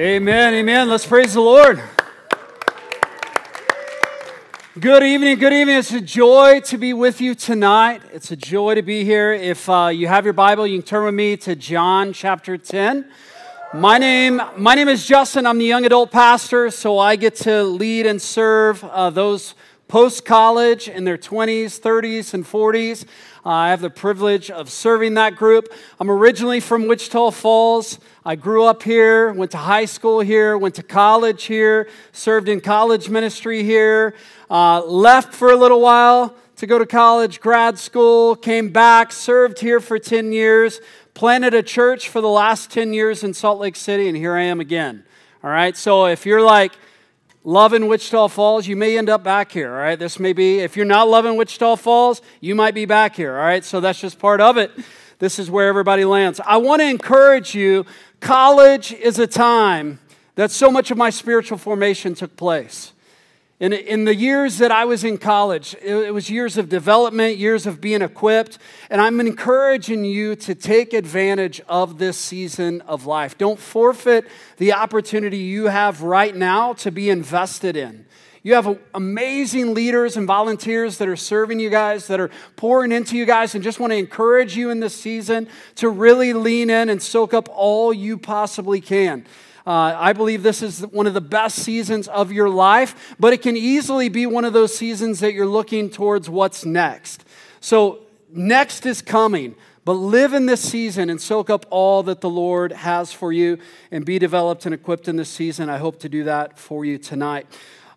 Amen, amen. Let's praise the Lord. Good evening, good evening. It's a joy to be with you tonight. It's a joy to be here. If uh, you have your Bible, you can turn with me to John chapter 10. My name, my name is Justin. I'm the young adult pastor, so I get to lead and serve uh, those post college in their 20s, 30s, and 40s. Uh, I have the privilege of serving that group. I'm originally from Wichita Falls. I grew up here, went to high school here, went to college here, served in college ministry here, uh, left for a little while to go to college, grad school, came back, served here for 10 years, planted a church for the last 10 years in Salt Lake City, and here I am again. All right, so if you're like, loving Wichita Falls, you may end up back here, all right? This may be, if you're not loving Wichita Falls, you might be back here, all right? So that's just part of it. This is where everybody lands. I want to encourage you college is a time that so much of my spiritual formation took place. In, in the years that I was in college, it, it was years of development, years of being equipped, and I'm encouraging you to take advantage of this season of life. Don't forfeit the opportunity you have right now to be invested in. You have amazing leaders and volunteers that are serving you guys, that are pouring into you guys, and just want to encourage you in this season to really lean in and soak up all you possibly can. Uh, I believe this is one of the best seasons of your life, but it can easily be one of those seasons that you're looking towards what's next. So, next is coming. But live in this season and soak up all that the Lord has for you and be developed and equipped in this season. I hope to do that for you tonight.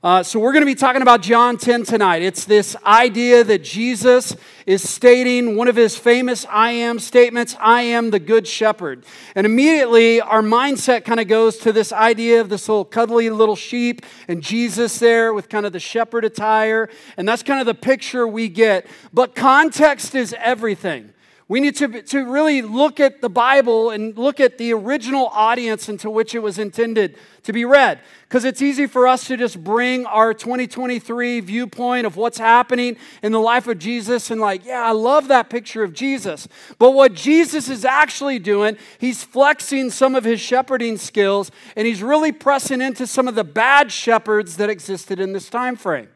Uh, so, we're going to be talking about John 10 tonight. It's this idea that Jesus is stating one of his famous I am statements I am the good shepherd. And immediately, our mindset kind of goes to this idea of this little cuddly little sheep and Jesus there with kind of the shepherd attire. And that's kind of the picture we get. But context is everything. We need to, to really look at the Bible and look at the original audience into which it was intended to be read. Because it's easy for us to just bring our 2023 viewpoint of what's happening in the life of Jesus and, like, yeah, I love that picture of Jesus. But what Jesus is actually doing, he's flexing some of his shepherding skills and he's really pressing into some of the bad shepherds that existed in this time frame.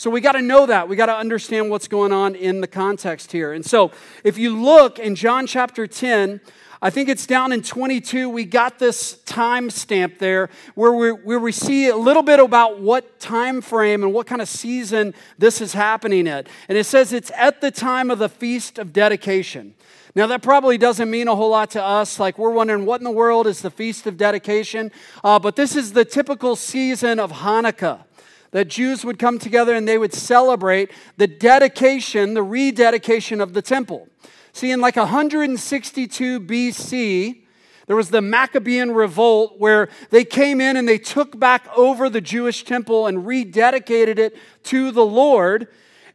So we got to know that. We got to understand what's going on in the context here. And so if you look in John chapter 10, I think it's down in 22. We got this time stamp there where we, where we see a little bit about what time frame and what kind of season this is happening at. And it says it's at the time of the Feast of Dedication. Now, that probably doesn't mean a whole lot to us. Like, we're wondering what in the world is the Feast of Dedication? Uh, but this is the typical season of Hanukkah that Jews would come together and they would celebrate the dedication, the rededication of the temple. See, in like 162 BC, there was the Maccabean revolt where they came in and they took back over the Jewish temple and rededicated it to the Lord.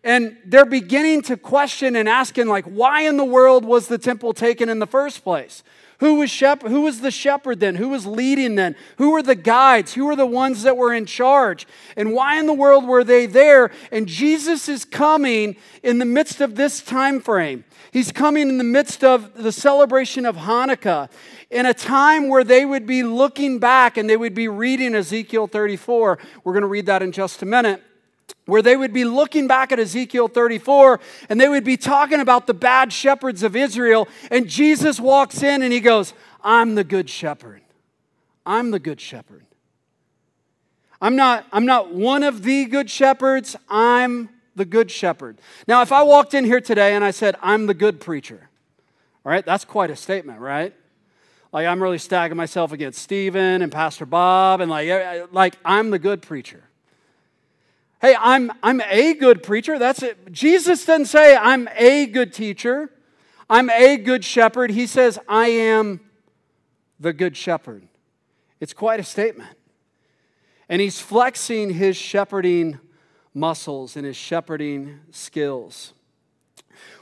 And they're beginning to question and asking, like, why in the world was the temple taken in the first place? Who was, shepherd, who was the shepherd then? Who was leading then? Who were the guides? Who were the ones that were in charge? And why in the world were they there? And Jesus is coming in the midst of this time frame. He's coming in the midst of the celebration of Hanukkah in a time where they would be looking back and they would be reading Ezekiel 34. We're going to read that in just a minute where they would be looking back at Ezekiel 34 and they would be talking about the bad shepherds of Israel. And Jesus walks in and he goes, I'm the good shepherd. I'm the good shepherd. I'm not, I'm not one of the good shepherds, I'm the good shepherd. Now, if I walked in here today and I said, I'm the good preacher, all right, that's quite a statement, right? Like, I'm really stacking myself against Stephen and Pastor Bob, and like, like I'm the good preacher. Hey, I'm, I'm a good preacher. That's it. Jesus doesn't say I'm a good teacher. I'm a good shepherd. He says I am the good shepherd. It's quite a statement. And he's flexing his shepherding muscles and his shepherding skills.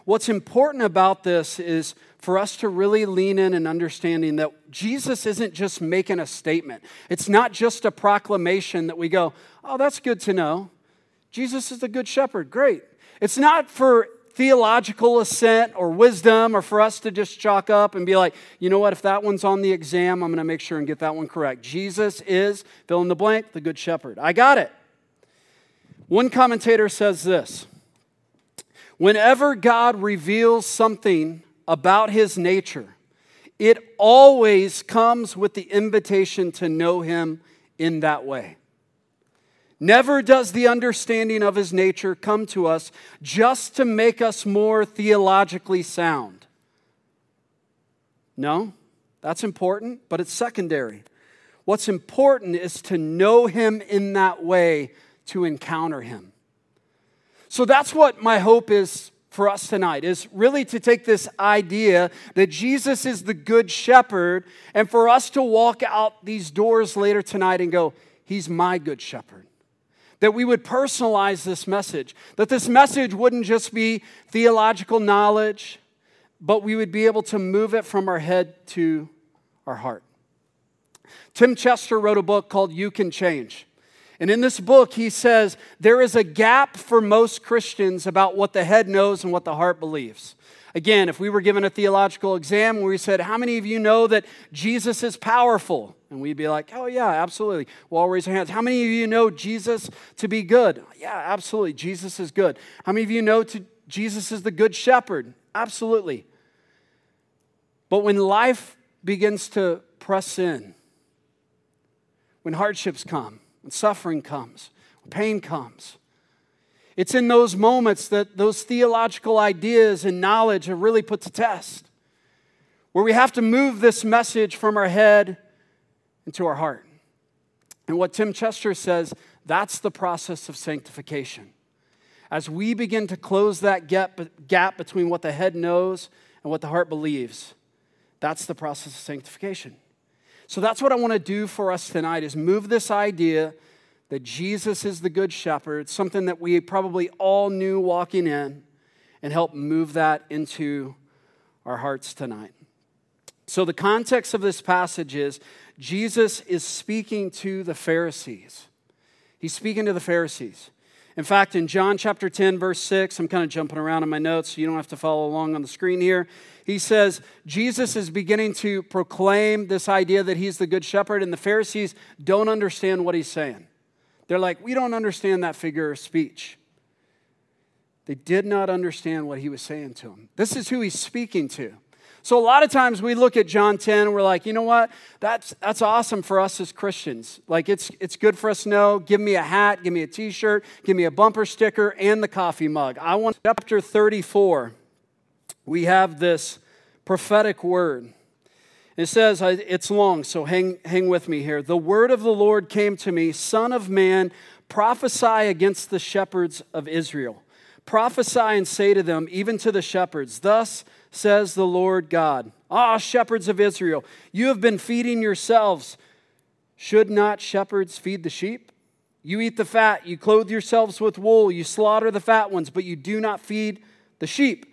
What's important about this is for us to really lean in and understanding that Jesus isn't just making a statement. It's not just a proclamation that we go, oh, that's good to know. Jesus is the good shepherd. Great. It's not for theological assent or wisdom or for us to just chalk up and be like, you know what, if that one's on the exam, I'm going to make sure and get that one correct. Jesus is, fill in the blank, the good shepherd. I got it. One commentator says this Whenever God reveals something about his nature, it always comes with the invitation to know him in that way. Never does the understanding of his nature come to us just to make us more theologically sound. No, that's important, but it's secondary. What's important is to know him in that way, to encounter him. So that's what my hope is for us tonight is really to take this idea that Jesus is the good shepherd and for us to walk out these doors later tonight and go, He's my good shepherd. That we would personalize this message, that this message wouldn't just be theological knowledge, but we would be able to move it from our head to our heart. Tim Chester wrote a book called You Can Change. And in this book, he says there is a gap for most Christians about what the head knows and what the heart believes. Again, if we were given a theological exam where we said, How many of you know that Jesus is powerful? And we'd be like, Oh, yeah, absolutely. Well, raise your hands. How many of you know Jesus to be good? Yeah, absolutely. Jesus is good. How many of you know to, Jesus is the good shepherd? Absolutely. But when life begins to press in, when hardships come, when suffering comes, when pain comes. It's in those moments that those theological ideas and knowledge are really put to test, where we have to move this message from our head into our heart. And what Tim Chester says, that's the process of sanctification. As we begin to close that gap, between what the head knows and what the heart believes, that's the process of sanctification. So that's what I want to do for us tonight is move this idea that Jesus is the good shepherd, something that we probably all knew walking in, and help move that into our hearts tonight. So the context of this passage is Jesus is speaking to the Pharisees. He's speaking to the Pharisees. In fact, in John chapter 10, verse 6, I'm kind of jumping around in my notes, so you don't have to follow along on the screen here. He says, Jesus is beginning to proclaim this idea that he's the good shepherd, and the Pharisees don't understand what he's saying. They're like, we don't understand that figure of speech. They did not understand what he was saying to them. This is who he's speaking to. So a lot of times we look at John 10 and we're like, you know what? That's, that's awesome for us as Christians. Like it's, it's good for us to know. Give me a hat, give me a t-shirt, give me a bumper sticker and the coffee mug. I want chapter 34. We have this prophetic word. It says, it's long, so hang, hang with me here. The word of the Lord came to me, Son of man, prophesy against the shepherds of Israel. Prophesy and say to them, even to the shepherds, Thus says the Lord God. Ah, shepherds of Israel, you have been feeding yourselves. Should not shepherds feed the sheep? You eat the fat, you clothe yourselves with wool, you slaughter the fat ones, but you do not feed the sheep.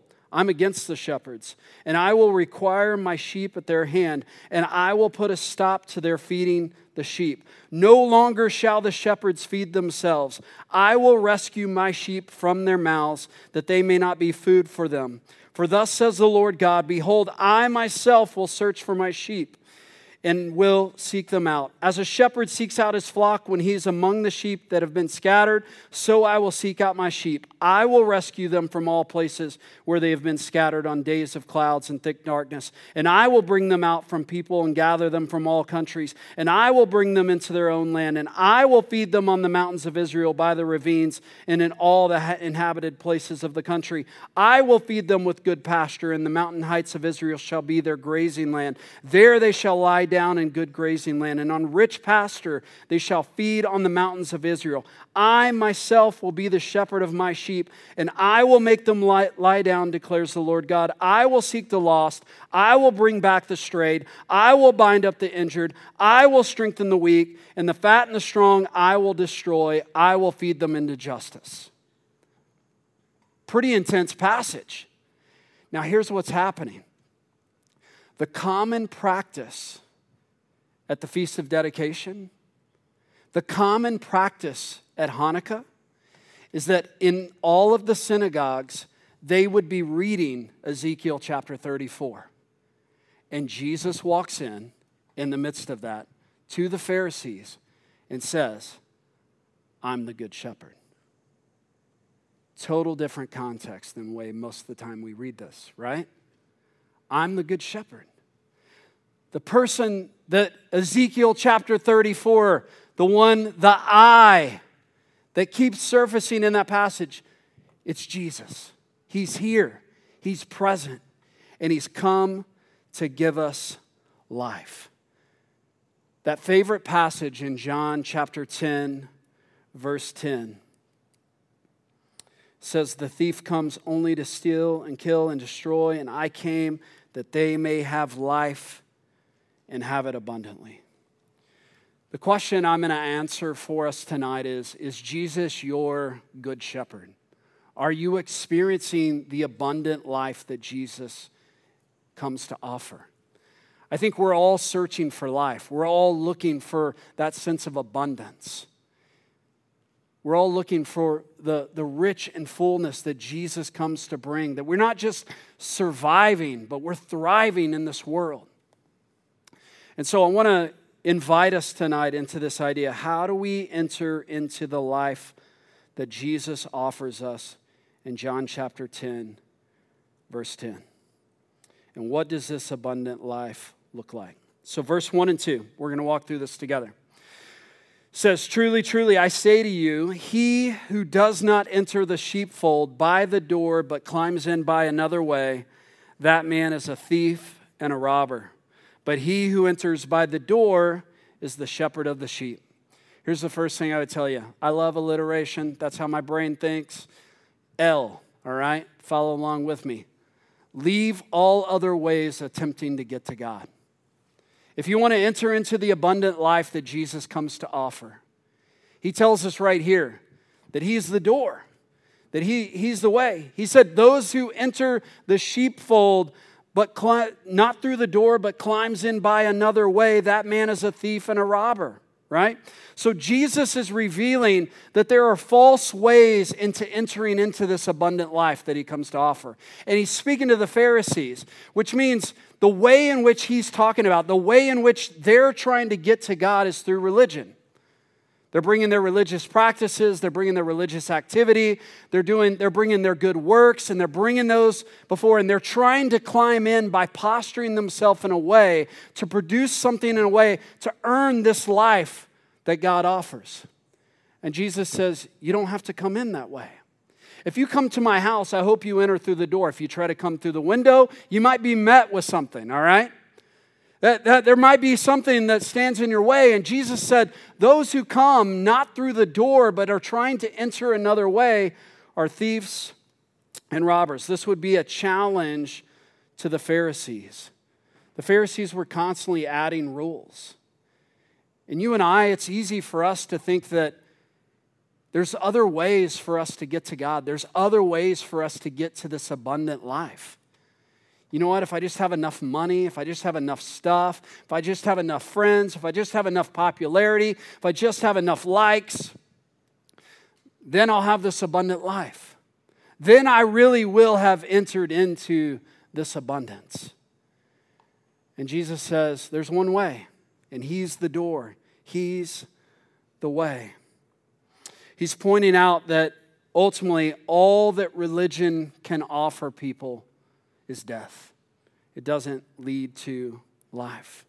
I'm against the shepherds, and I will require my sheep at their hand, and I will put a stop to their feeding the sheep. No longer shall the shepherds feed themselves. I will rescue my sheep from their mouths, that they may not be food for them. For thus says the Lord God Behold, I myself will search for my sheep and will seek them out. As a shepherd seeks out his flock when he is among the sheep that have been scattered, so I will seek out my sheep. I will rescue them from all places where they have been scattered on days of clouds and thick darkness. And I will bring them out from people and gather them from all countries. And I will bring them into their own land. And I will feed them on the mountains of Israel by the ravines and in all the inhabited places of the country. I will feed them with good pasture, and the mountain heights of Israel shall be their grazing land. There they shall lie down in good grazing land, and on rich pasture they shall feed on the mountains of Israel. I myself will be the shepherd of my sheep, and I will make them lie, lie down, declares the Lord God. I will seek the lost, I will bring back the strayed, I will bind up the injured, I will strengthen the weak, and the fat and the strong I will destroy. I will feed them into justice. Pretty intense passage. Now, here's what's happening the common practice at the Feast of Dedication, the common practice at Hanukkah is that in all of the synagogues, they would be reading Ezekiel chapter 34. And Jesus walks in, in the midst of that, to the Pharisees and says, I'm the good shepherd. Total different context than the way most of the time we read this, right? I'm the good shepherd. The person that Ezekiel chapter 34, the one, the I that keeps surfacing in that passage, it's Jesus. He's here, He's present, and He's come to give us life. That favorite passage in John chapter 10, verse 10 says, The thief comes only to steal and kill and destroy, and I came that they may have life and have it abundantly. The question I'm going to answer for us tonight is Is Jesus your good shepherd? Are you experiencing the abundant life that Jesus comes to offer? I think we're all searching for life. We're all looking for that sense of abundance. We're all looking for the, the rich and fullness that Jesus comes to bring, that we're not just surviving, but we're thriving in this world. And so I want to invite us tonight into this idea how do we enter into the life that Jesus offers us in John chapter 10, verse 10? And what does this abundant life look like? So, verse 1 and 2, we're going to walk through this together. says, Truly, truly, I say to you, he who does not enter the sheepfold by the door, but climbs in by another way, that man is a thief and a robber. But he who enters by the door is the shepherd of the sheep. Here's the first thing I would tell you I love alliteration. That's how my brain thinks. L, all right? Follow along with me. Leave all other ways attempting to get to God. If you want to enter into the abundant life that Jesus comes to offer, he tells us right here that he's the door, that he, he's the way. He said, Those who enter the sheepfold but cli- not through the door, but climbs in by another way, that man is a thief and a robber, right? So Jesus is revealing that there are false ways into entering into this abundant life that he comes to offer. And he's speaking to the Pharisees, which means the way in which he's talking about, the way in which they're trying to get to God is through religion. They're bringing their religious practices, they're bringing their religious activity, they're doing they're bringing their good works and they're bringing those before and they're trying to climb in by posturing themselves in a way to produce something in a way to earn this life that God offers. And Jesus says, "You don't have to come in that way." If you come to my house, I hope you enter through the door. If you try to come through the window, you might be met with something, all right? That, that there might be something that stands in your way. And Jesus said, Those who come not through the door, but are trying to enter another way, are thieves and robbers. This would be a challenge to the Pharisees. The Pharisees were constantly adding rules. And you and I, it's easy for us to think that there's other ways for us to get to God, there's other ways for us to get to this abundant life you know what? If I just have enough money, if I just have enough stuff, if I just have enough friends, if I just have enough popularity, if I just have enough likes, then I'll have this abundant life. Then I really will have entered into this abundance. And Jesus says, There's one way. and He's the door, He's the way. He's pointing out that ultimately all that religion can offer people is death, it doesn't lead to life.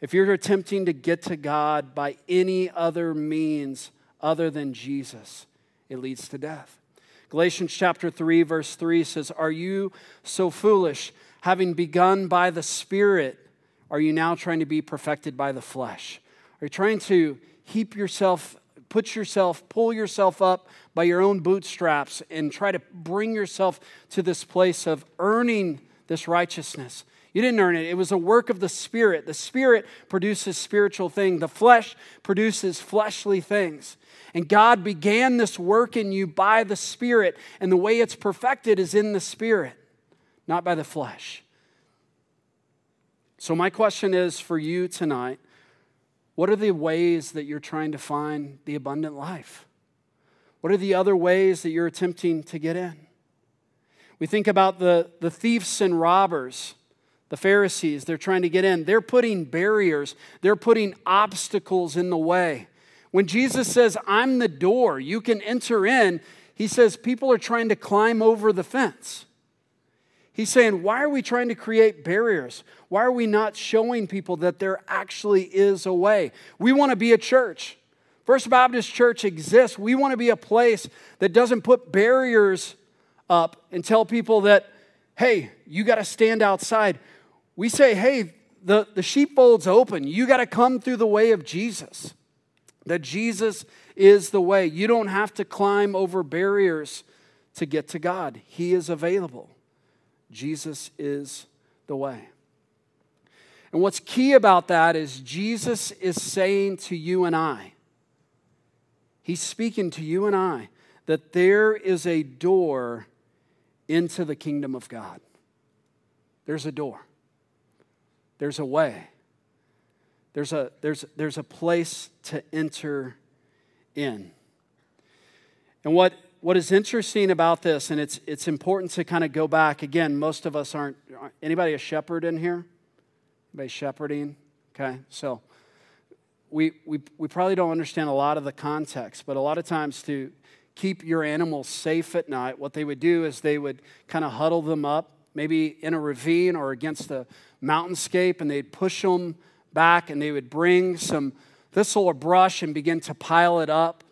If you're attempting to get to God by any other means other than Jesus, it leads to death. Galatians chapter 3, verse 3 says, Are you so foolish? Having begun by the Spirit, are you now trying to be perfected by the flesh? Are you trying to heap yourself, put yourself, pull yourself up by your own bootstraps and try to bring yourself to this place of earning this righteousness? You didn't earn it. It was a work of the Spirit. The Spirit produces spiritual things, the flesh produces fleshly things. And God began this work in you by the Spirit, and the way it's perfected is in the Spirit, not by the flesh. So, my question is for you tonight what are the ways that you're trying to find the abundant life? What are the other ways that you're attempting to get in? We think about the, the thieves and robbers, the Pharisees, they're trying to get in. They're putting barriers, they're putting obstacles in the way. When Jesus says, I'm the door, you can enter in, he says people are trying to climb over the fence. He's saying, Why are we trying to create barriers? Why are we not showing people that there actually is a way? We want to be a church. First Baptist Church exists. We want to be a place that doesn't put barriers up and tell people that, hey, you got to stand outside. We say, hey, the, the sheepfold's open. You got to come through the way of Jesus that Jesus is the way. You don't have to climb over barriers to get to God, He is available. Jesus is the way. And what's key about that is Jesus is saying to you and I, He's speaking to you and I, that there is a door into the kingdom of God. There's a door, there's a way. There's a, there's, there's a place to enter in. And what, what is interesting about this, and it's, it's important to kind of go back, again, most of us aren't, anybody a shepherd in here? Anybody shepherding? Okay, so we, we, we probably don't understand a lot of the context, but a lot of times to keep your animals safe at night, what they would do is they would kind of huddle them up, maybe in a ravine or against the mountainscape, and they'd push them back and they would bring some thistle or brush and begin to pile it up.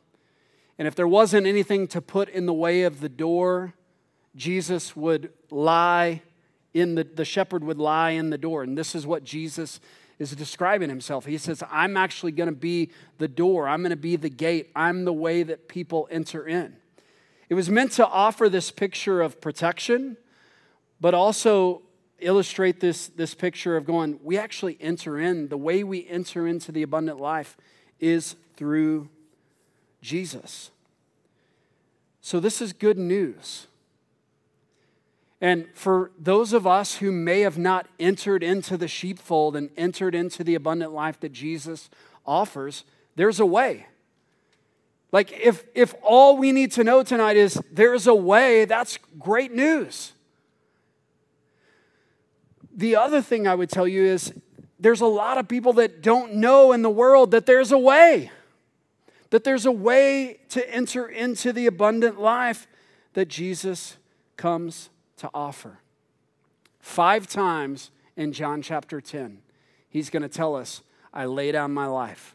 And if there wasn't anything to put in the way of the door, Jesus would lie in the, the shepherd would lie in the door. And this is what Jesus is describing himself. He says, I'm actually going to be the door, I'm going to be the gate, I'm the way that people enter in. It was meant to offer this picture of protection, but also illustrate this, this picture of going, we actually enter in, the way we enter into the abundant life is through Jesus. So, this is good news. And for those of us who may have not entered into the sheepfold and entered into the abundant life that Jesus offers, there's a way. Like, if, if all we need to know tonight is there's a way, that's great news. The other thing I would tell you is there's a lot of people that don't know in the world that there's a way, that there's a way to enter into the abundant life that Jesus comes to offer. Five times in John chapter 10, he's going to tell us, I lay down my life.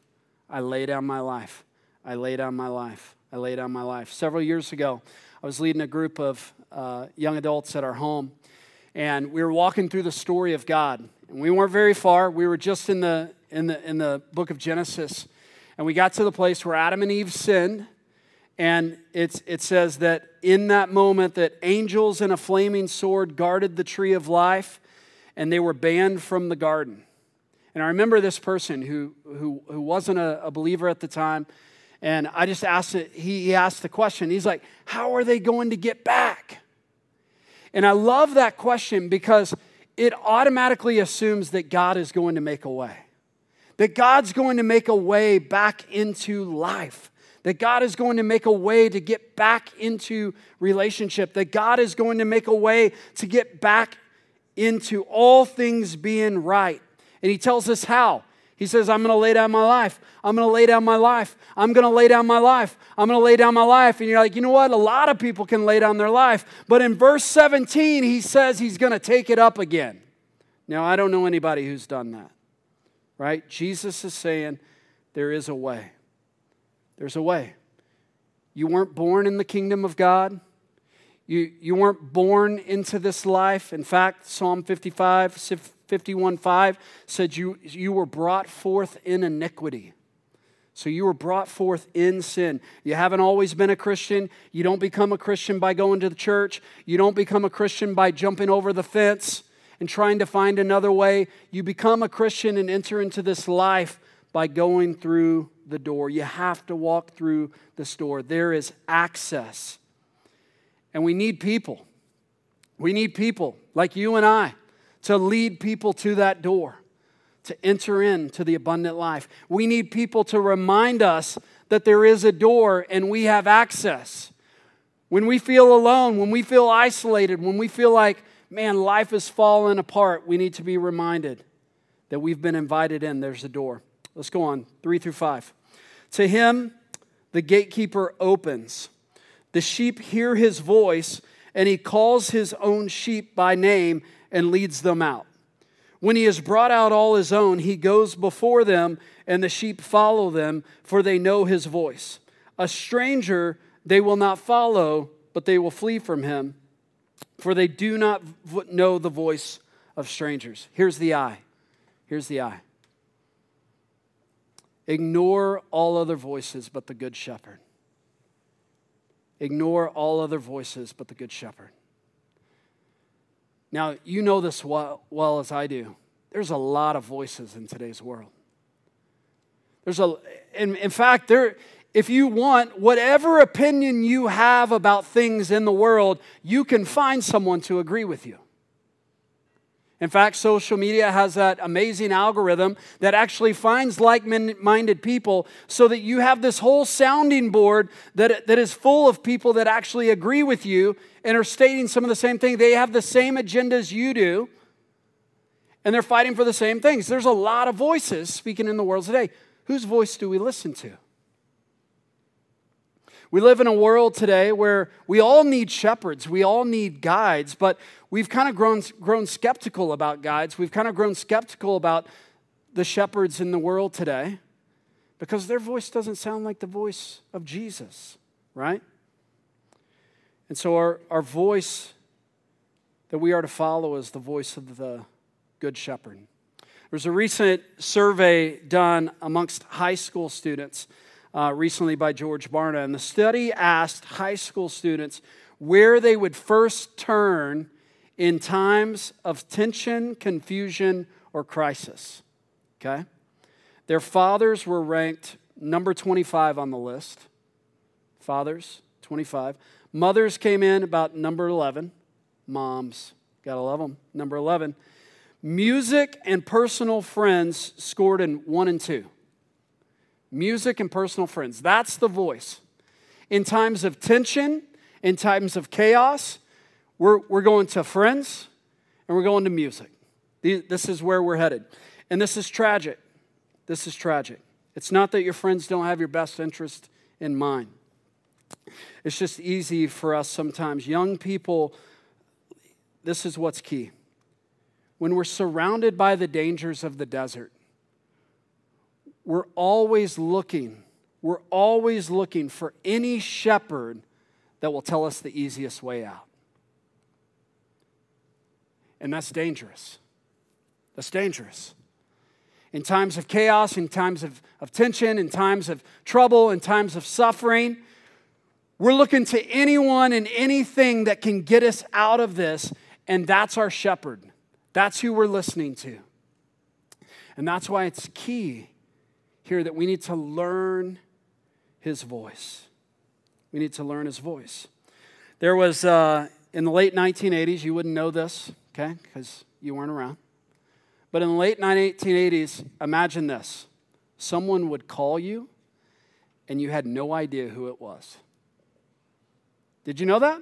I lay down my life. I lay down my life. I lay down my life. Several years ago, I was leading a group of uh, young adults at our home, and we were walking through the story of God. And we weren't very far. We were just in the, in the, in the book of Genesis. And we got to the place where Adam and Eve sinned. And it's, it says that in that moment that angels and a flaming sword guarded the tree of life and they were banned from the garden. And I remember this person who, who, who wasn't a, a believer at the time. And I just asked it, he, he asked the question. He's like, How are they going to get back? And I love that question because it automatically assumes that God is going to make a way, that God's going to make a way back into life. That God is going to make a way to get back into relationship, that God is going to make a way to get back into all things being right. And He tells us how. He says, I'm going to lay down my life. I'm going to lay down my life. I'm going to lay down my life. I'm going to lay down my life. And you're like, you know what? A lot of people can lay down their life. But in verse 17, he says he's going to take it up again. Now, I don't know anybody who's done that, right? Jesus is saying there is a way. There's a way. You weren't born in the kingdom of God. You, you weren't born into this life. In fact, Psalm 55, 51 5 said you, you were brought forth in iniquity. So you were brought forth in sin. You haven't always been a Christian. You don't become a Christian by going to the church. You don't become a Christian by jumping over the fence and trying to find another way. You become a Christian and enter into this life by going through the door. You have to walk through this door. There is access. And we need people. We need people like you and I to lead people to that door, to enter into the abundant life. We need people to remind us that there is a door and we have access. When we feel alone, when we feel isolated, when we feel like, man, life is falling apart, we need to be reminded that we've been invited in. There's a door. Let's go on, three through five. To him, the gatekeeper opens. The sheep hear his voice, and he calls his own sheep by name and leads them out. When he has brought out all his own, he goes before them, and the sheep follow them, for they know his voice. A stranger they will not follow, but they will flee from him, for they do not know the voice of strangers. Here's the I. Here's the I. Ignore all other voices but the Good Shepherd. Ignore all other voices but the Good Shepherd. Now, you know this well, well as I do. There's a lot of voices in today's world. There's a, in, in fact, there, if you want, whatever opinion you have about things in the world, you can find someone to agree with you. In fact, social media has that amazing algorithm that actually finds like minded people so that you have this whole sounding board that, that is full of people that actually agree with you and are stating some of the same thing. They have the same agendas you do, and they're fighting for the same things. There's a lot of voices speaking in the world today. Whose voice do we listen to? We live in a world today where we all need shepherds, we all need guides, but we've kind of grown, grown skeptical about guides. We've kind of grown skeptical about the shepherds in the world today because their voice doesn't sound like the voice of Jesus, right? And so our, our voice that we are to follow is the voice of the Good Shepherd. There was a recent survey done amongst high school students uh, recently by George Barna. And the study asked high school students where they would first turn in times of tension, confusion, or crisis. Okay? Their fathers were ranked number 25 on the list. Fathers, 25. Mothers came in about number 11. Moms, gotta love them. Number 11. Music and personal friends scored in one and two music and personal friends. That's the voice. In times of tension, in times of chaos, we're, we're going to friends and we're going to music. This is where we're headed. And this is tragic. This is tragic. It's not that your friends don't have your best interest in mind. It's just easy for us sometimes. Young people, this is what's key. When we're surrounded by the dangers of the desert, we're always looking, we're always looking for any shepherd that will tell us the easiest way out. And that's dangerous. That's dangerous. In times of chaos, in times of, of tension, in times of trouble, in times of suffering, we're looking to anyone and anything that can get us out of this, and that's our shepherd. That's who we're listening to. And that's why it's key here that we need to learn his voice. We need to learn his voice. There was, uh, in the late 1980s, you wouldn't know this, okay, because you weren't around. But in the late 1980s, imagine this someone would call you and you had no idea who it was. Did you know that?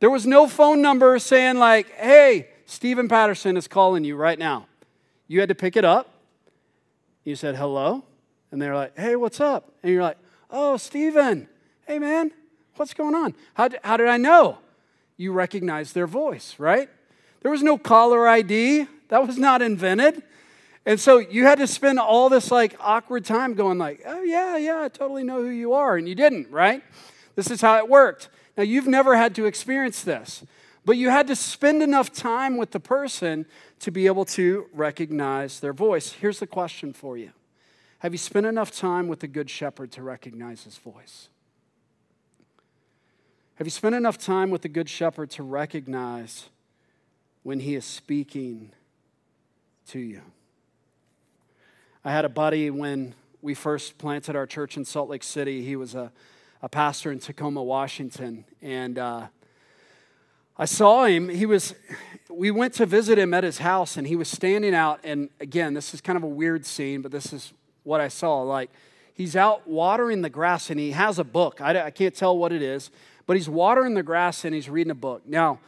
There was no phone number saying, like, hey, Stephen Patterson is calling you right now. You had to pick it up You said, hello? And they're like, hey, what's up? And you're like, oh, Stephen, hey, man, what's going on? How, how did I know? You recognized their voice, right? There was no caller ID, that was not invented. And so you had to spend all this like awkward time going like, "Oh yeah, yeah, I totally know who you are." And you didn't, right? This is how it worked. Now you've never had to experience this, but you had to spend enough time with the person to be able to recognize their voice. Here's the question for you. Have you spent enough time with the good shepherd to recognize his voice? Have you spent enough time with the good shepherd to recognize when he is speaking to you? I had a buddy when we first planted our church in Salt Lake City. He was a, a pastor in Tacoma, Washington. And uh, I saw him. He was, we went to visit him at his house, and he was standing out. And again, this is kind of a weird scene, but this is what I saw. Like, he's out watering the grass, and he has a book. I, I can't tell what it is, but he's watering the grass and he's reading a book. Now,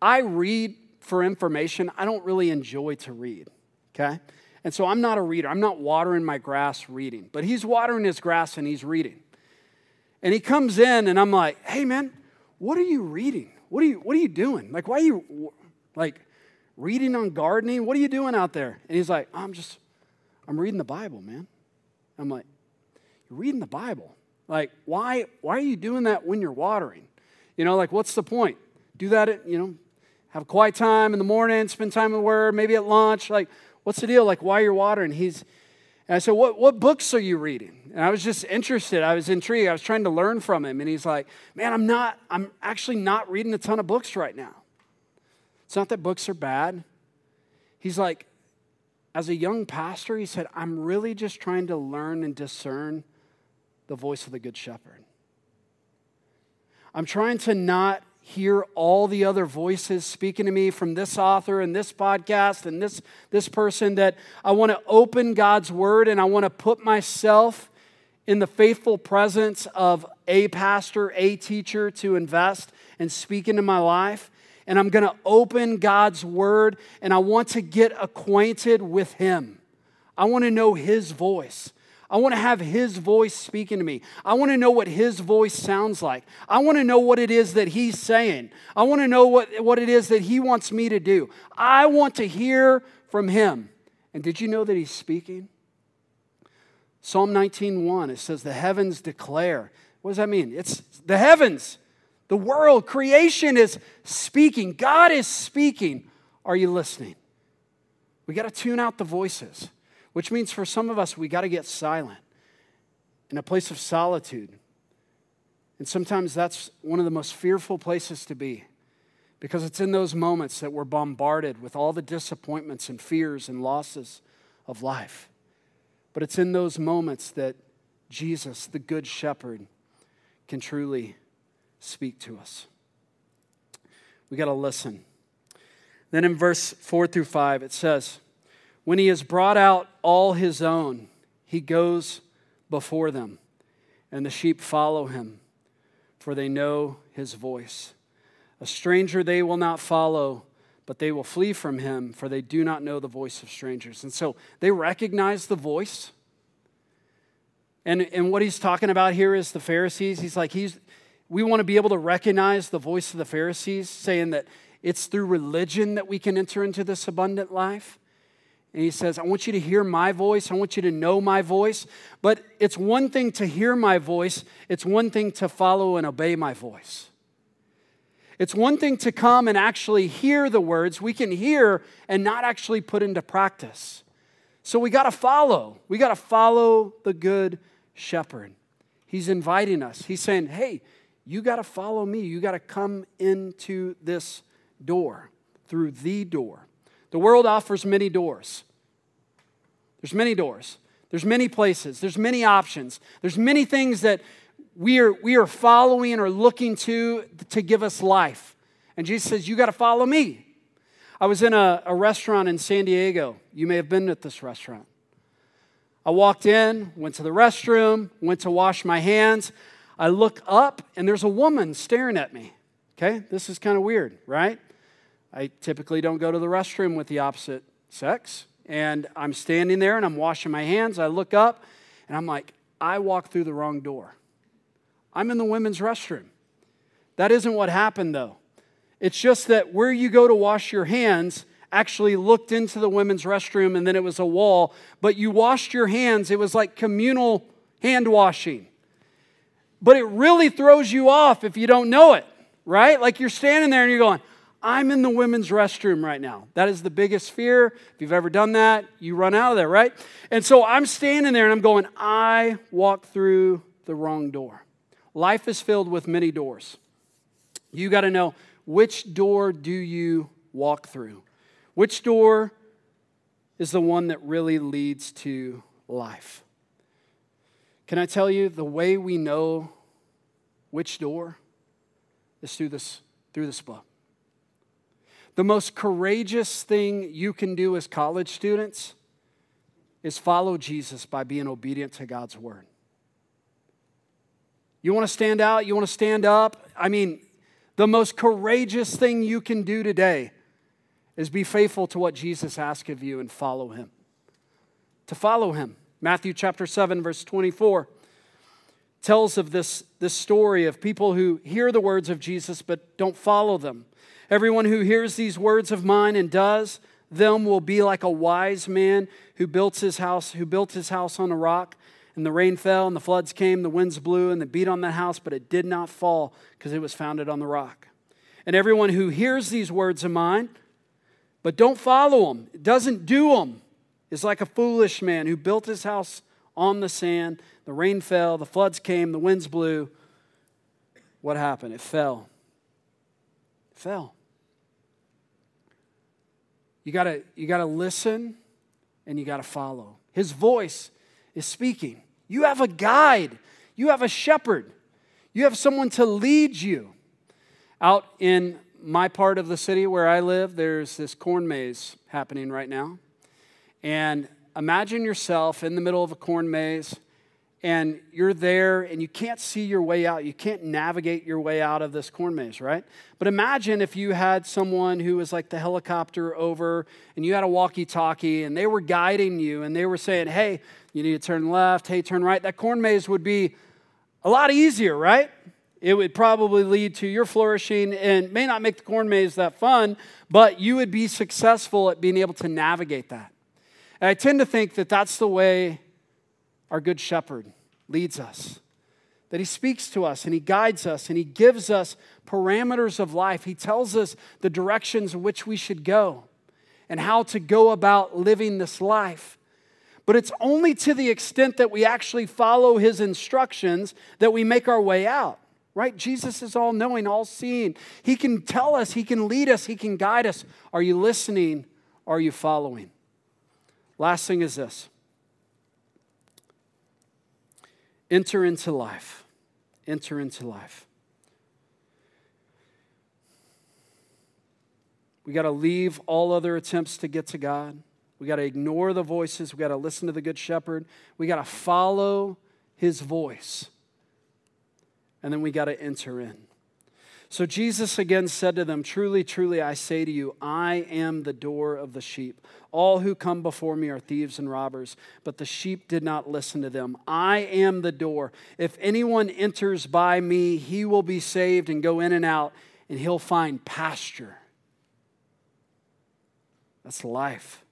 I read for information. I don't really enjoy to read, okay? And so I'm not a reader. I'm not watering my grass reading. But he's watering his grass and he's reading. And he comes in and I'm like, hey man, what are you reading? What are you, what are you doing? Like, why are you like reading on gardening? What are you doing out there? And he's like, I'm just, I'm reading the Bible, man. I'm like, you're reading the Bible. Like, why, why are you doing that when you're watering? You know, like, what's the point? Do that at, you know, have a quiet time in the morning, spend time in the Word, maybe at lunch. Like, What's the deal? Like, why you're watering? He's, and I said, what, what books are you reading? And I was just interested. I was intrigued. I was trying to learn from him. And he's like, man, I'm not, I'm actually not reading a ton of books right now. It's not that books are bad. He's like, as a young pastor, he said, I'm really just trying to learn and discern the voice of the Good Shepherd. I'm trying to not hear all the other voices speaking to me from this author and this podcast and this, this person that I want to open God's word and I want to put myself in the faithful presence of a pastor, a teacher to invest and speak into my life. And I'm going to open God's word and I want to get acquainted with Him. I want to know His voice. I want to have His voice speaking to me. I want to know what His voice sounds like. I want to know what it is that He's saying. I want to know what, what it is that He wants me to do. I want to hear from Him. And did you know that He's speaking? Psalm 19:1 it says the heavens declare. What does that mean? It's the heavens. The world, creation is speaking. God is speaking. Are you listening? We got to tune out the voices which means for some of us, we got to get silent in a place of solitude. And sometimes that's one of the most fearful places to be because it's in those moments that we're bombarded with all the disappointments and fears and losses of life. But it's in those moments that Jesus, the Good Shepherd, can truly speak to us. We got to listen. Then in verse 4 through 5, it says, when he has brought out all his own, he goes before them, and the sheep follow him, for they know his voice. A stranger they will not follow, but they will flee from him, for they do not know the voice of strangers. And so they recognize the voice. And, and what he's talking about here is the Pharisees. He's like, he's, we want to be able to recognize the voice of the Pharisees, saying that it's through religion that we can enter into this abundant life. And he says, I want you to hear my voice. I want you to know my voice. But it's one thing to hear my voice, it's one thing to follow and obey my voice. It's one thing to come and actually hear the words. We can hear and not actually put into practice. So we got to follow. We got to follow the good shepherd. He's inviting us. He's saying, hey, you got to follow me. You got to come into this door, through the door. The world offers many doors. There's many doors. There's many places. There's many options. There's many things that we are, we are following or looking to to give us life. And Jesus says, You got to follow me. I was in a, a restaurant in San Diego. You may have been at this restaurant. I walked in, went to the restroom, went to wash my hands. I look up, and there's a woman staring at me. Okay, this is kind of weird, right? I typically don't go to the restroom with the opposite sex, and I'm standing there and I'm washing my hands. I look up and I'm like, I walked through the wrong door. I'm in the women's restroom. That isn't what happened though. It's just that where you go to wash your hands actually looked into the women's restroom and then it was a wall, but you washed your hands. It was like communal hand washing. But it really throws you off if you don't know it, right? Like you're standing there and you're going, I'm in the women's restroom right now. That is the biggest fear. If you've ever done that, you run out of there, right? And so I'm standing there and I'm going, I walked through the wrong door. Life is filled with many doors. You got to know which door do you walk through? Which door is the one that really leads to life? Can I tell you the way we know which door is through this, through this book? The most courageous thing you can do as college students is follow Jesus by being obedient to God's word. You want to stand out? You want to stand up? I mean, the most courageous thing you can do today is be faithful to what Jesus asked of you and follow him. To follow him. Matthew chapter 7, verse 24 tells of this, this story of people who hear the words of Jesus but don't follow them. Everyone who hears these words of mine and does them will be like a wise man who built his house, who built his house on a rock. And the rain fell, and the floods came, the winds blew, and they beat on that house, but it did not fall because it was founded on the rock. And everyone who hears these words of mine, but don't follow them, doesn't do them, is like a foolish man who built his house on the sand. The rain fell, the floods came, the winds blew. What happened? It fell. It fell. You gotta, you gotta listen and you gotta follow. His voice is speaking. You have a guide, you have a shepherd, you have someone to lead you. Out in my part of the city where I live, there's this corn maze happening right now. And imagine yourself in the middle of a corn maze and you're there and you can't see your way out. You can't navigate your way out of this corn maze, right? But imagine if you had someone who was like the helicopter over and you had a walkie talkie and they were guiding you and they were saying, hey, you need to turn left, hey, turn right. That corn maze would be a lot easier, right? It would probably lead to your flourishing and may not make the corn maze that fun, but you would be successful at being able to navigate that. And I tend to think that that's the way our good shepherd leads us. That he speaks to us and he guides us and he gives us parameters of life. He tells us the directions in which we should go and how to go about living this life. But it's only to the extent that we actually follow his instructions that we make our way out, right? Jesus is all knowing, all seeing. He can tell us, he can lead us, he can guide us. Are you listening? Are you following? Last thing is this Enter into life. Enter into life. We got to leave all other attempts to get to God. We got to ignore the voices. We got to listen to the Good Shepherd. We got to follow his voice. And then we got to enter in. So Jesus again said to them, Truly, truly, I say to you, I am the door of the sheep. All who come before me are thieves and robbers, but the sheep did not listen to them. I am the door. If anyone enters by me, he will be saved and go in and out, and he'll find pasture. That's life.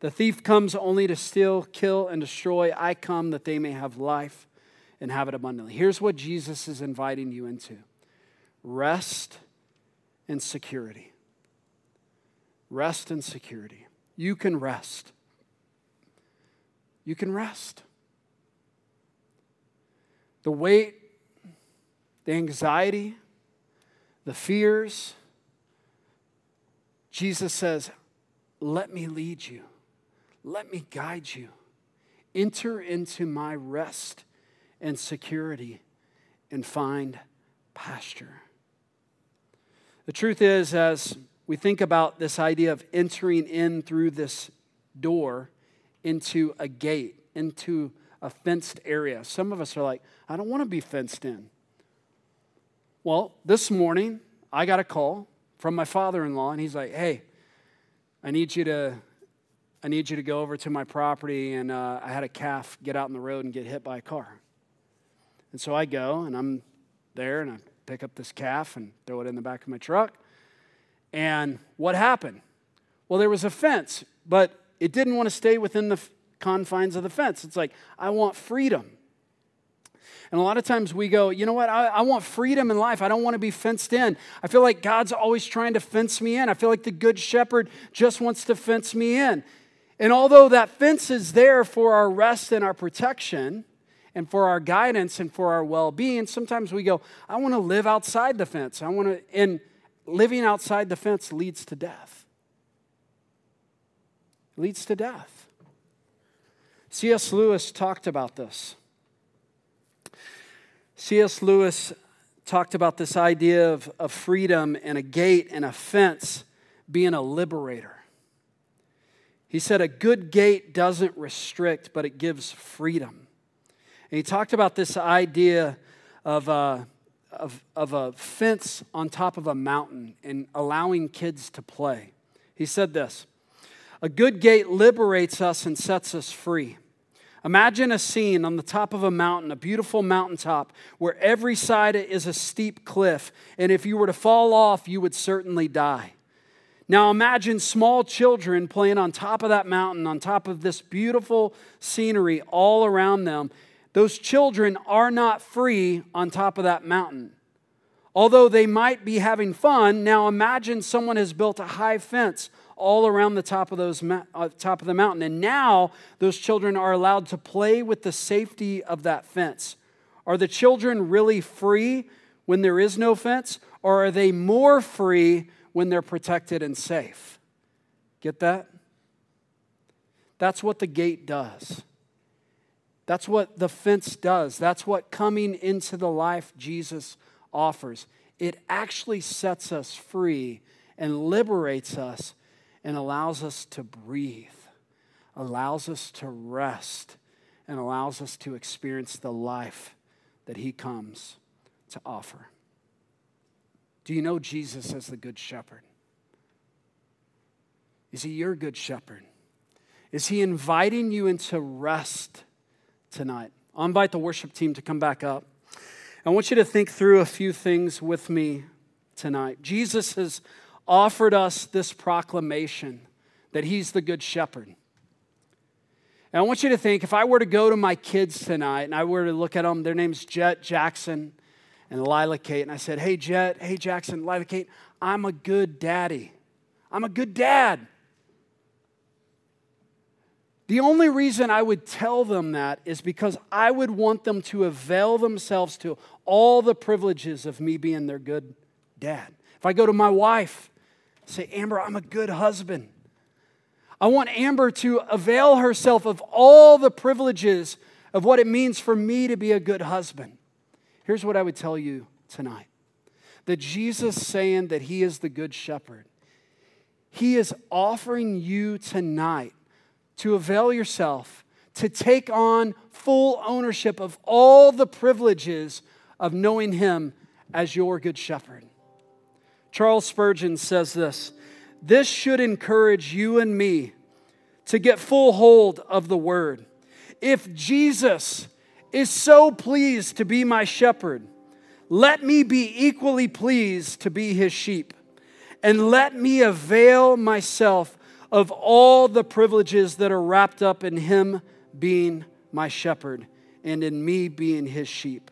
The thief comes only to steal, kill, and destroy. I come that they may have life and have it abundantly. Here's what Jesus is inviting you into rest and security. Rest and security. You can rest. You can rest. The weight, the anxiety, the fears, Jesus says, Let me lead you. Let me guide you. Enter into my rest and security and find pasture. The truth is, as we think about this idea of entering in through this door into a gate, into a fenced area, some of us are like, I don't want to be fenced in. Well, this morning, I got a call from my father in law, and he's like, Hey, I need you to I need you to go over to my property, and uh, I had a calf get out in the road and get hit by a car. And so I go, and I'm there, and I pick up this calf and throw it in the back of my truck. And what happened? Well, there was a fence, but it didn't want to stay within the confines of the fence. It's like, I want freedom. And a lot of times we go, you know what? I, I, want freedom in life. I don't want to be fenced in. I feel like God's always trying to fence me in. I feel like the good shepherd just wants to fence me in. And although that fence is there for our rest and our protection, and for our guidance and for our well being, sometimes we go, I want to live outside the fence. I want to, and living outside the fence leads to death. Leads to death. C.S. Lewis talked about this. C.S. Lewis talked about this idea of, of freedom and a gate and a fence being a liberator. He said, A good gate doesn't restrict, but it gives freedom. And he talked about this idea of a, uh, of, of a fence on top of a mountain and allowing kids to play. He said this A good gate liberates us and sets us free. Imagine a scene on the top of a mountain, a beautiful mountaintop, where every side is a steep cliff, and if you were to fall off, you would certainly die. Now imagine small children playing on top of that mountain, on top of this beautiful scenery all around them, those children are not free on top of that mountain. Although they might be having fun, now imagine someone has built a high fence all around the top of, those, uh, top of the mountain. And now those children are allowed to play with the safety of that fence. Are the children really free when there is no fence? Or are they more free when they're protected and safe? Get that? That's what the gate does. That's what the fence does. That's what coming into the life Jesus offers. It actually sets us free and liberates us and allows us to breathe, allows us to rest, and allows us to experience the life that He comes to offer. Do you know Jesus as the Good Shepherd? Is He your Good Shepherd? Is He inviting you into rest? Tonight. I'll invite the worship team to come back up. I want you to think through a few things with me tonight. Jesus has offered us this proclamation that He's the Good Shepherd. And I want you to think if I were to go to my kids tonight and I were to look at them, their name's Jet Jackson and Lila Kate, and I said, Hey, Jet, hey, Jackson, Lila Kate, I'm a good daddy. I'm a good dad. The only reason I would tell them that is because I would want them to avail themselves to all the privileges of me being their good dad. If I go to my wife, say, Amber, I'm a good husband. I want Amber to avail herself of all the privileges of what it means for me to be a good husband. Here's what I would tell you tonight that Jesus saying that he is the good shepherd, he is offering you tonight to avail yourself, to take on full ownership of all the privileges of knowing Him as your good shepherd. Charles Spurgeon says this this should encourage you and me to get full hold of the word. If Jesus is so pleased to be my shepherd, let me be equally pleased to be his sheep, and let me avail myself of all the privileges that are wrapped up in Him being my shepherd and in me being His sheep.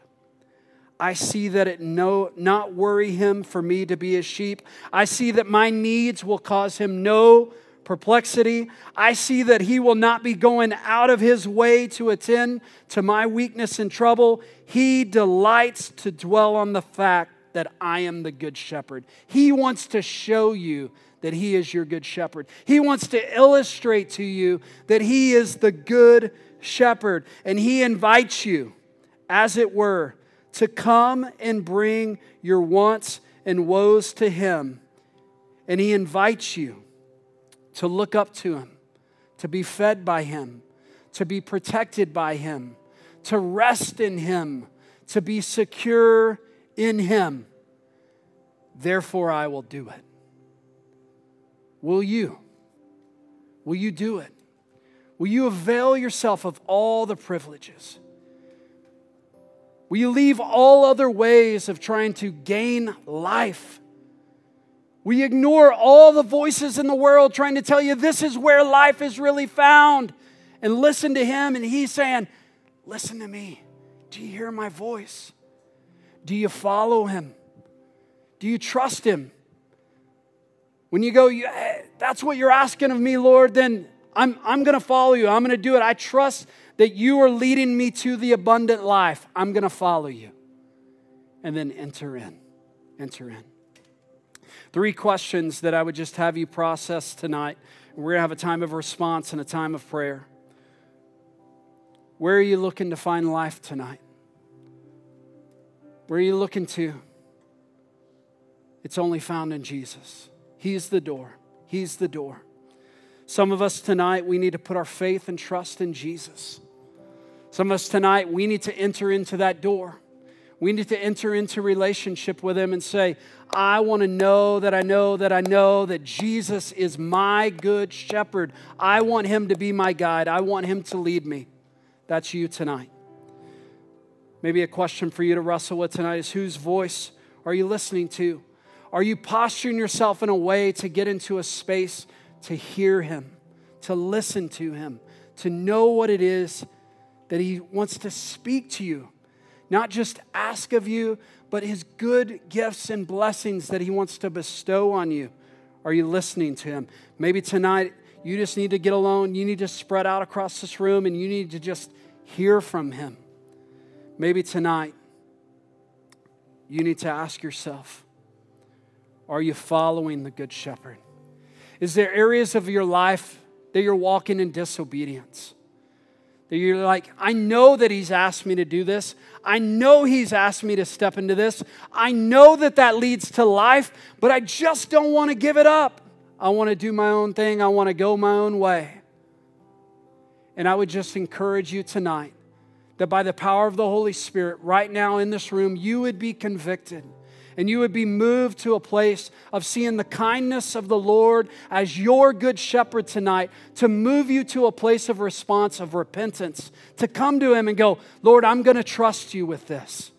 I see that it no not worry him for me to be his sheep. I see that my needs will cause him no perplexity. I see that he will not be going out of his way to attend to my weakness and trouble. He delights to dwell on the fact that I am the good shepherd. He wants to show you that He is your good shepherd. He wants to illustrate to you that He is the good shepherd. And He invites you, as it were, to come and bring your wants and woes to Him. And He invites you to look up to Him, to be fed by Him, to be protected by Him, to rest in Him, to be secure in Him. Therefore, I will do it. Will you? Will you do it? Will you avail yourself of all the privileges? Will you leave all other ways of trying to gain life? Will you ignore all the voices in the world trying to tell you this is where life is really found? And listen to him, and he's saying, Listen to me. Do you hear my voice? Do you follow him? Do you trust him? When you go, that's what you're asking of me, Lord, then I'm, I'm going to follow you. I'm going to do it. I trust that you are leading me to the abundant life. I'm going to follow you. And then enter in. Enter in. Three questions that I would just have you process tonight. We're going to have a time of response and a time of prayer. Where are you looking to find life tonight? Where are you looking to? It's only found in Jesus. He's the door. He's the door. Some of us tonight, we need to put our faith and trust in Jesus. Some of us tonight, we need to enter into that door. We need to enter into relationship with Him and say, I want to know that I know that I know that Jesus is my good shepherd. I want Him to be my guide. I want Him to lead me. That's you tonight. Maybe a question for you to wrestle with tonight is whose voice are you listening to? Are you posturing yourself in a way to get into a space to hear Him, to listen to Him, to know what it is that He wants to speak to you? Not just ask of you, but His good gifts and blessings that He wants to bestow on you. Are you listening to Him? Maybe tonight you just need to get alone. You need to spread out across this room and you need to just hear from Him. Maybe tonight you need to ask yourself are you following the Good Shepherd? Is there areas of your life that you're walking in disobedience? That you're like, I know that He's asked me to do this. I know He's asked me to step into this. I know that that leads to life, but I just don't want to give it up. I want to do my own thing. I want to go my own way. And I would just encourage you tonight that by the power of the Holy Spirit, right now in this room, you would be convicted and you would be moved to a place of seeing the kindness of the Lord as your good shepherd tonight to move you to a place of response, of repentance, to come to Him and go, Lord, I'm going to trust you with this.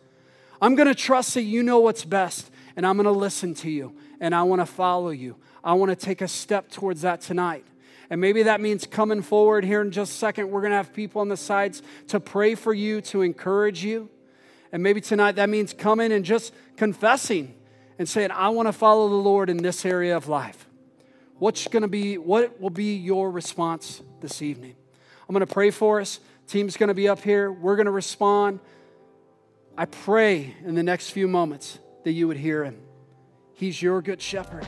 I'm going to trust that you know what's best, and I'm going to listen to you, and I want to follow you. I want to take a step towards that tonight. And maybe that means coming forward here in just a second. We're going to have people on the sides to pray for you, to encourage you. And maybe tonight that means coming and just confessing and saying, I want to follow the Lord in this area of life. What's going to be, what will be your response this evening? I'm going to pray for us. Team's going to be up here. We're going to respond. I pray in the next few moments that you would hear him. He's your good shepherd.